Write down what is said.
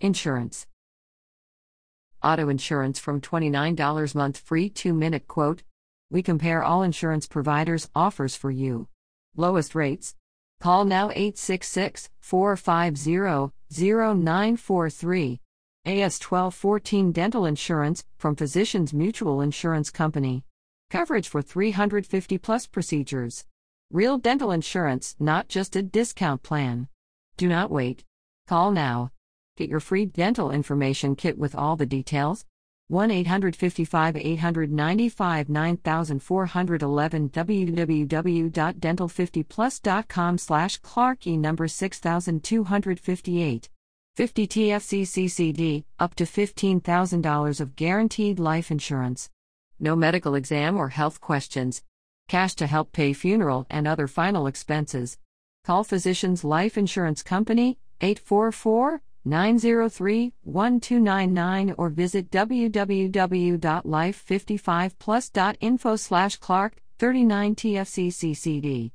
Insurance. Auto insurance from $29 month free 2 minute quote. We compare all insurance providers' offers for you. Lowest rates. Call now 866 450 0943. AS 1214 Dental Insurance from Physicians Mutual Insurance Company. Coverage for 350 plus procedures. Real dental insurance, not just a discount plan. Do not wait. Call now. Get your free dental information kit with all the details. 1 855 895 9411 www.dental50plus.com slash Clark E number 6258. 50 TFCCCD, up to $15,000 of guaranteed life insurance. No medical exam or health questions. Cash to help pay funeral and other final expenses. Call Physicians Life Insurance Company, 844 903 1299 or visit www.life55plus.info slash Clarke, 39 TFCCCD.